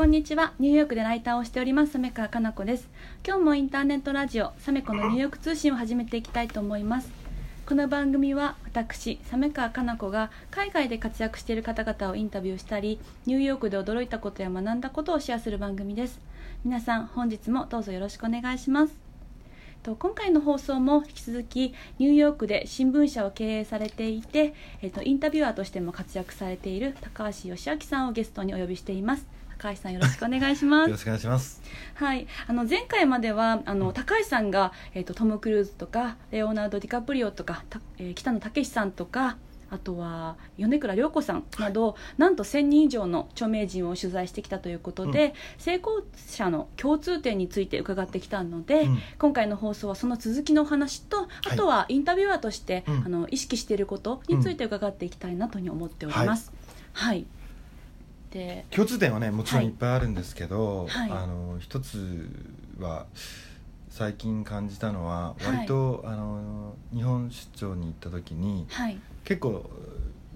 こんにちは。ニューヨークでライターをしております。鮫川かな子です。今日もインターネットラジオサメコのニューヨーク通信を始めていきたいと思います。この番組は私鮫川かな子が海外で活躍している方々をインタビューしたりニューヨークで驚いたことや学んだことをシェアする番組です。皆さん本日もどうぞよろしくお願いします。と今回の放送も引き続きニューヨークで新聞社を経営されていて、えっと、インタビュアーとしても活躍されている高橋義明さんをゲストにお呼びしています。高橋さんよろしくお願いします。よろしくお願いします。はい、あの前回まではあの高橋さんが、えー、とトム・クルーズとかレオナルド・ディカプリオとか、たえー北野武さんとかあとは米倉涼子さんなど、なんと1000人以上の著名人を取材してきたということで、成功者の共通点について伺ってきたので、うん。今回の放送はその続きのお話とあとはインタビュアーとして、うん。あの意識していることについて伺っていきたいなと思っております。はい、で共通点はねもちろんはい。いっぱいあるんですけど、はい。あの一つは最近感じたのははい。割と、あの日本出張に行った時にはい。結構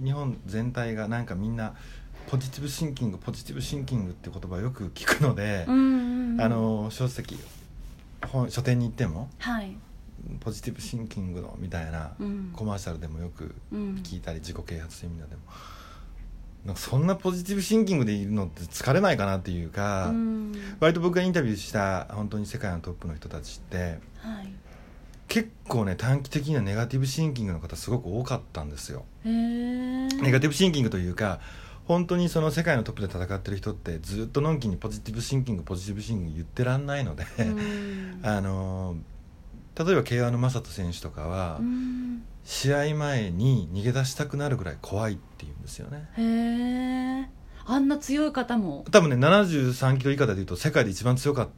日本全体がなんかみんなポジティブシンキングポジティブシンキングって言葉をよく聞くので、うんうんうん。あの書籍本書店に行ってもはい、ポジティブシンキングのみたいなうん。コマーシャルでもよくうん。聞いたり自己啓発セミナーでもそんなポジティブシンキングでいるのって疲れないかなっていうか、うん。割と僕がインタビューした本当に世界のトップの人たちってはい。結構ね短期的なネガティブシンキングの方すごく多かったんですよ。ネガティブシンキングというか本当にその世界のトップで戦ってる人ってずっとのんきにポジティブシンキングポジティブシンキング言ってらんないので、うん。あの例えば慶応の正人選手とかは、うん。試合前に逃げ出したくなるぐらい怖いっていうんですよね。へえあんな強い方も。多分ね73キロ以下でいうと世界で一番強かっ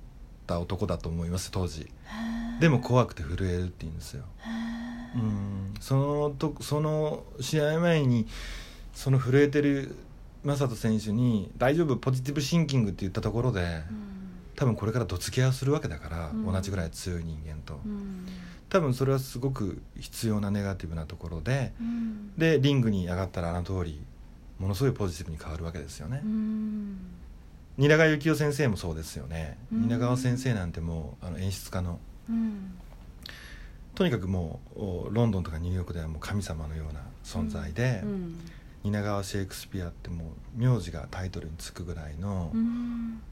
た男だと思います当時。でも怖くて震えるって言うんですよ。へうん。そのとその試合前にその震えてる正人選手に「大丈夫ポジティブシンキング」って言ったところでえ多分これからどつき合いをするわけだから、うん。同じぐらい強い人間と。うん。多分それはすごく必要なネガティブなところでうん。でリングに上がったらあの通りものすごいポジティブに変わるわけですよね、うん。蜷川幸雄先生もそうですよね。うん。蜷川先生なんてもうあの演出家の。うん。とにかくもうおロンドンとかニューヨークではもう神様のような存在で、うん蜷川シェイクスピアってもう名字がタイトルにつくぐらいの、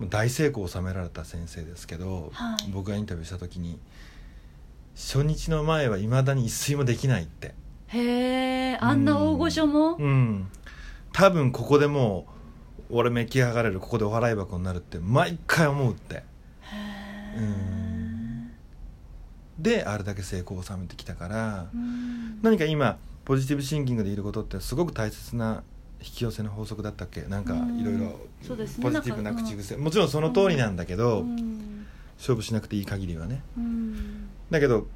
う大成功を収められた先生ですけど、はい。僕がインタビューした時に初日の前はいまだに一睡もできないって。へえあんな大御所も？うん。多分ここでもう俺めき上がれるここでお払い箱になるって毎回思うって。へえ。うん。であれだけ成功を収めてきたから、うん。何か今ポジティブシンキングでいることってすごく大切な引き寄せの法則だったっけ？なんかうん。いろいろポジティブな口癖。もちろんその通りなんだけど、うん。勝負しなくていい限りはね。うん。だけど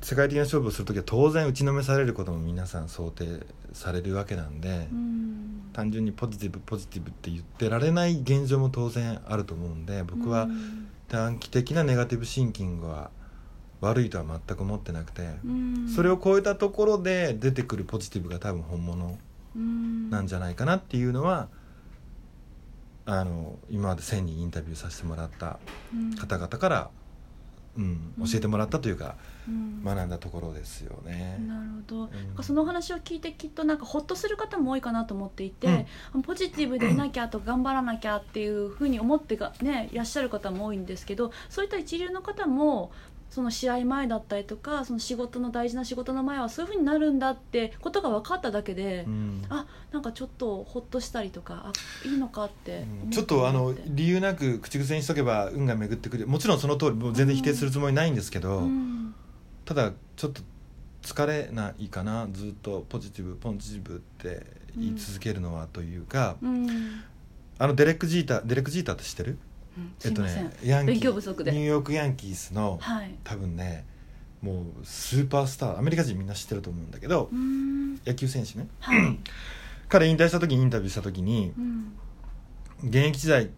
世界的な勝負をする時は当然打ちのめされることも皆さん想定されるわけなんで、うん。単純にポジティブポジティブって言ってられない現状も当然あると思うんで僕はうん。短期的なネガティブシンキングは悪いとは全く思ってなくて、うん。それを超えたところで出てくるポジティブが多分本物うんなん。じゃないかなっていうのはあの今まで1000人インタビューさせてもらった方々から、うん、うん。教えてもらったというか、うん。学んだところですよね。なるほど、ん。なんかそのお話を聞いてきっとなんかほっとする方も多いかなと思っていて、ポジティブでいなきゃとか頑張らなきゃっていうふうに思ってが、ね、いらっしゃる方も多いんですけどそういった一流の方もその試合前だったりとかその仕事の大事な仕事の前はそういうふうになるんだってことが分かっただけで、うん。あなんかちょっとほっとしたりとかあいいのかって思ったちょっとあの理由なく口癖にしとけば運が巡ってくる。もちろんその通りもう全然否定するつもりないんですけど、うん。ただちょっと疲れないかなずっとポジティブポジティブって言い続けるのはというか、うん。あのデレック・ジーターデレック・ジーターって知ってる？うんえっとねヤンキーニューヨーク・ヤンキースの、はい。多分ねもうスーパースターアメリカ人みんな知ってると思うんだけど、うん。野球選手ね。はい、彼引退した時にインタビューした時にうん。現役時代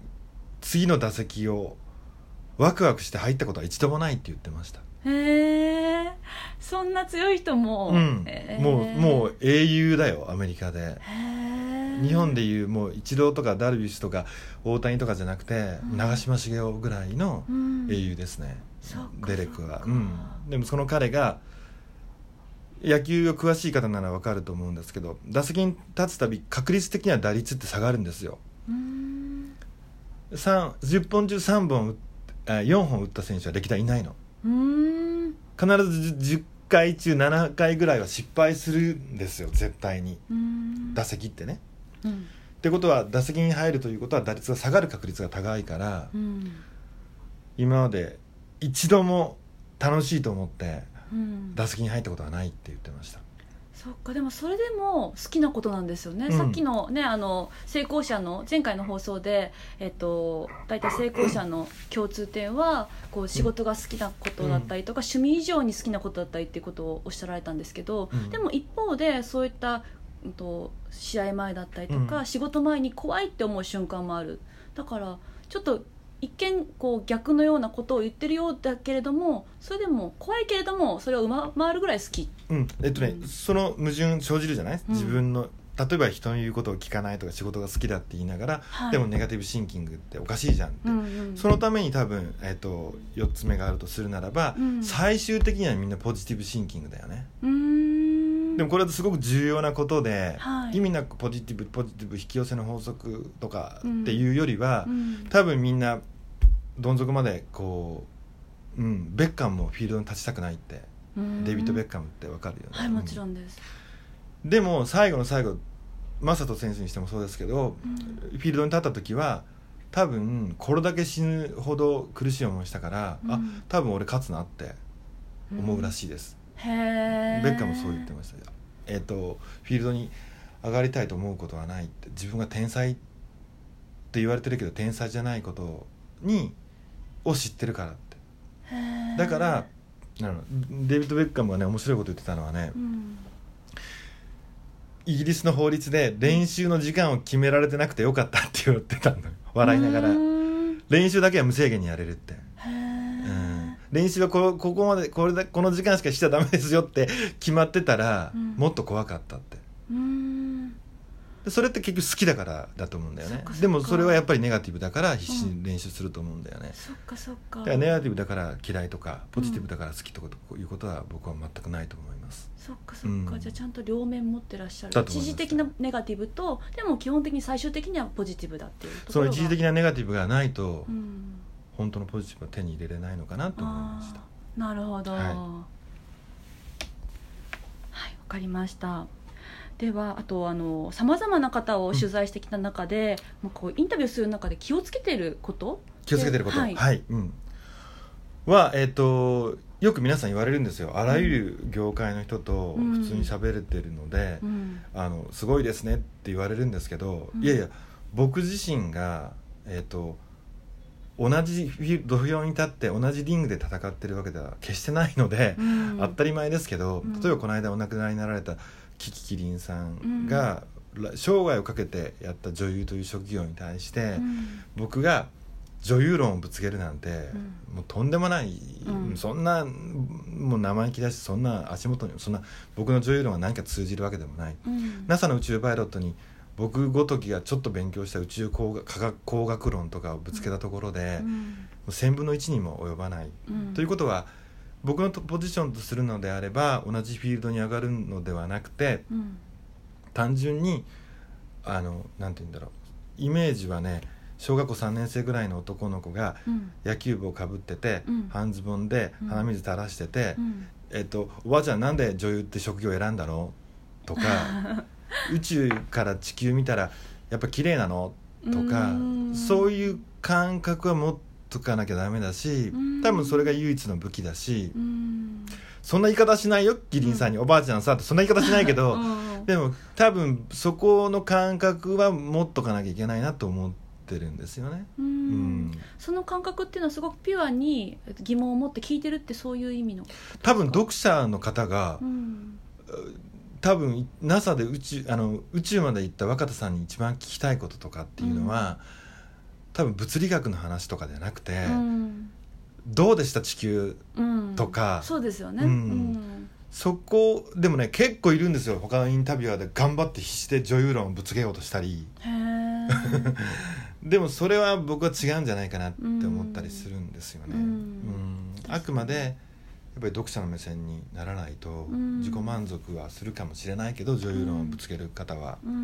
次の打席をワクワクして入ったことは一度もないって言ってました、へえそんな強い人も、うん。もうもう英雄だよアメリカで。へえー日本でいうもうイチローとかダルビッシュとか大谷とかじゃなくて、うん。長嶋茂雄ぐらいのうん英雄ですね、デレクは。うん。でもその彼が野球が詳しい方なら分かると思うんですけど打席に立つたび確率的には打率って下がるんですよ。うーん3 10本中3本打っあ4本打った選手は歴代いないの。うーん。必ず 10, 10回中7回ぐらいは失敗するんですよ絶対に。打席ってねうんってことは打席に入るということは打率が下がる確率が高いからうん。今まで一度も楽しいと思ってうん。打席に入ったことはないって言ってました。そっかでもそれでも好きなことなんですよね、うん。さっきのねあの成功者の前回の放送で、えっと、大体成功者の共通点はこう仕事が好きなことだったりとか、趣味以上に好きなことだったりっていうことをおっしゃられたんですけど、うん。でも一方でそういった、うんと、試合前だったりとか、うん仕事前に怖いって思う瞬間もある。だからちょっと一見こう逆のようなことを言ってるようだけれどもそれでも怖いけれどもそれを上回るぐらい好き。うん。えっとね、うんその矛盾生じるじゃない、うん。自分の例えば人の言うことを聞かないとか仕事が好きだって言いながら、はい。でもネガティブシンキングっておかしいじゃんって、うんうん。そのために多分、えっと4つ目があるとするならば、うん。最終的にはみんなポジティブシンキングだよね。うーんでもこれはすごく重要なことで、はい。意味なくポジティブポジティブ引き寄せの法則とかうんっていうよりは、うん。多分みんなどん底までこう、うん、ベッカムもフィールドに立ちたくないって、うん。デビッド・ベッカムってわかるよね。はいもちろんです、うん。でも最後の最後正人選手にしてもそうですけど、うん。フィールドに立った時は多分これだけ死ぬほど苦しい思いしたから、あうん。多分俺勝つなって思うらしいです、へえベッカムそう言ってました。えっ、とフィールドに上がりたいと思うことはないって。自分が天才って言われてるけど天才じゃないことにを知ってるからって。だからデビッド・ベッカムがね面白いこと言ってたのはねうん。イギリスの法律で練習の時間を決められてなくてよかったって言ってたのよ。笑いながら。練習だけは無制限にやれるって、練習はこここまでこれだこの時間しかしちゃダメですよって決まってたら、うん。もっと怖かったって。それって結局好きだからだと思うんだよね。でもそれはやっぱりネガティブだから必死に練習すると思うんだよね、そっかそっか。だからネガティブだから嫌いとかポジティブだから好きとかいうことは僕は全くないと思います。そっかそっか、うん。じゃあちゃんと両面持ってらっしゃる。一時的なネガティブとでも基本的に最終的にはポジティブだっていうところが。その一時的なネガティブがないと、うん本当のポジティブは手に入れれないのかなと思いました。なるほど。はい。はいわ、かりました。ではあとさまざまな方を取材してきた中で、もうこうインタビューする中で気をつけてること？気をつけてること。ははい。い、うん、はえっ、とよく皆さん言われるんですよ。あらゆる業界の人とうん。普通に喋れてるので、うん。あのすごいですねって言われるんですけど、うん。いやいや僕自身がえっ、と同じフィ土俵に立って同じリングで戦ってるわけでは決してないので、うん。当たり前ですけど、うん。例えばこの間お亡くなりになられたキキキリンさんが、ら生涯をかけてやった女優という職業に対して、うん。僕が女優論をぶつけるなんて、うん。もうとんでもない、うん。そんなもう生意気だしそんな足元にそんな僕の女優論が何か通じるわけでもない、うん。NASA の宇宙パイロットに僕ごときがちょっと勉強した宇宙工学科学工学論とかをぶつけたところで、もうん。う1000分の1にも及ばない、うん。ということは僕のポジションとするのであれば同じフィールドに上がるのではなくてうん。単純にあのなんて言うんだろう。イメージはね小学校3年生ぐらいの男の子がうん。野球部をかぶってて、うん。半ズボンでうん。鼻水垂らしてて、うん。えっと「おばあちゃんなんで女優って職業選んだの?」とか 宇宙から地球見たらやっぱ綺麗なの？とかうん。そういう感覚は持っとかなきゃダメだしうん。多分それが唯一の武器だしうん。そんな言い方しないよキリンさんに、おばあちゃんさってそんな言い方しないけど、うん。でも多分そこの感覚は持っとかなきゃいけないなと思ってるんですよね。ううん。ん。その感覚っていうのはすごくピュアに疑問を持って聞いてるってそういう意味の多分読者の方が、うん多分 NASA で宇宙あの宇宙まで行った若田さんに一番聞きたいこととかっていうのは、多分物理学の話とかじゃなくて、うん。どうでした地球うん。とかそうですよね。うん。うん。そこでもね結構いるんですよ。他のインタビュアーで頑張って必死で女優論をぶつけようとしたり。でもそれは僕は違うんじゃないかなって思ったりするんですよね、うん。うん。あくまでぱり読者の目線にならないとうん。自己満足はするかもしれないけど女優論をぶつける方は、ううん。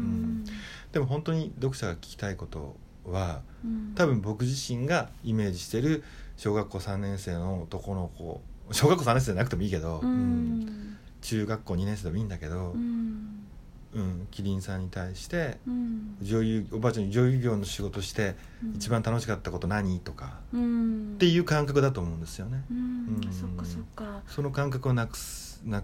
ん。でも本当に読者が聞きたいことはうん。多分僕自身がイメージしてる小学校3年生の男の子小学校3年生じゃなくてもいいけど、中学校2年生でもいいんだけど、うんうん、キリンさんに対してうん。女優おばあちゃんに女優業の仕事してうん。一番楽しかったこと何とかうん。っていう感覚だと思うんですよね。うん。うん。そっかそっか。その感覚をなくすな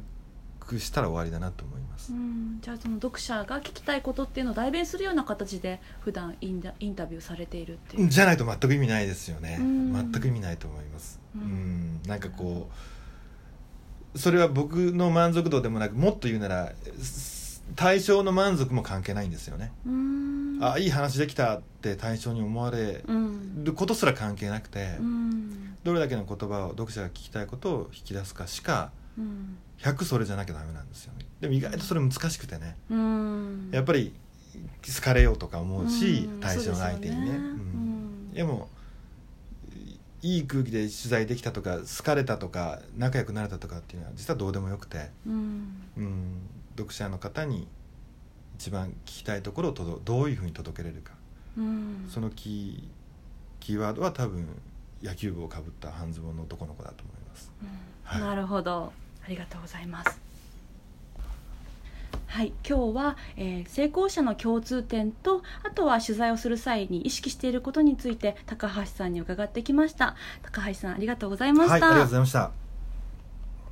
くしたら終わりだなと思います。うん。じゃあその読者が聞きたいことっていうのを代弁するような形で普段インタインタビューされているっていう。じゃないと全く意味ないですよね。うん。全く意味ないと思います。ううん。んなんかこうそれは僕の満足度でもなくもっと言うならす対象の満足も関係ないんですよね。うん。あいい話できたって対象に思われうん。ることすら関係なくてうん。どれだけの言葉を読者が聞きたいことを引き出すかしかうん。100それじゃなきゃダメなんですよね。でも意外とそれ難しくてね。うん。やっぱり好かれようとか思うしうん。対象の相手にね。でね。でもいい空気で取材できたとか好かれたとか仲良くなれたとかっていうのは実はどうでもよくて、うん。うん、読者の方に一番聞きたいところをとどどういうふうに届けれるか。うん。そのキーキーワードは多分野球部をかぶった半ズボンの男の子だと思います。うん。はい。なるほど。ありがとうございます。はい。今日は、えー成功者の共通点とあとは取材をする際に意識していることについて高橋さんに伺ってきました。高橋さんありがとうございました、はい、ありがとうございました。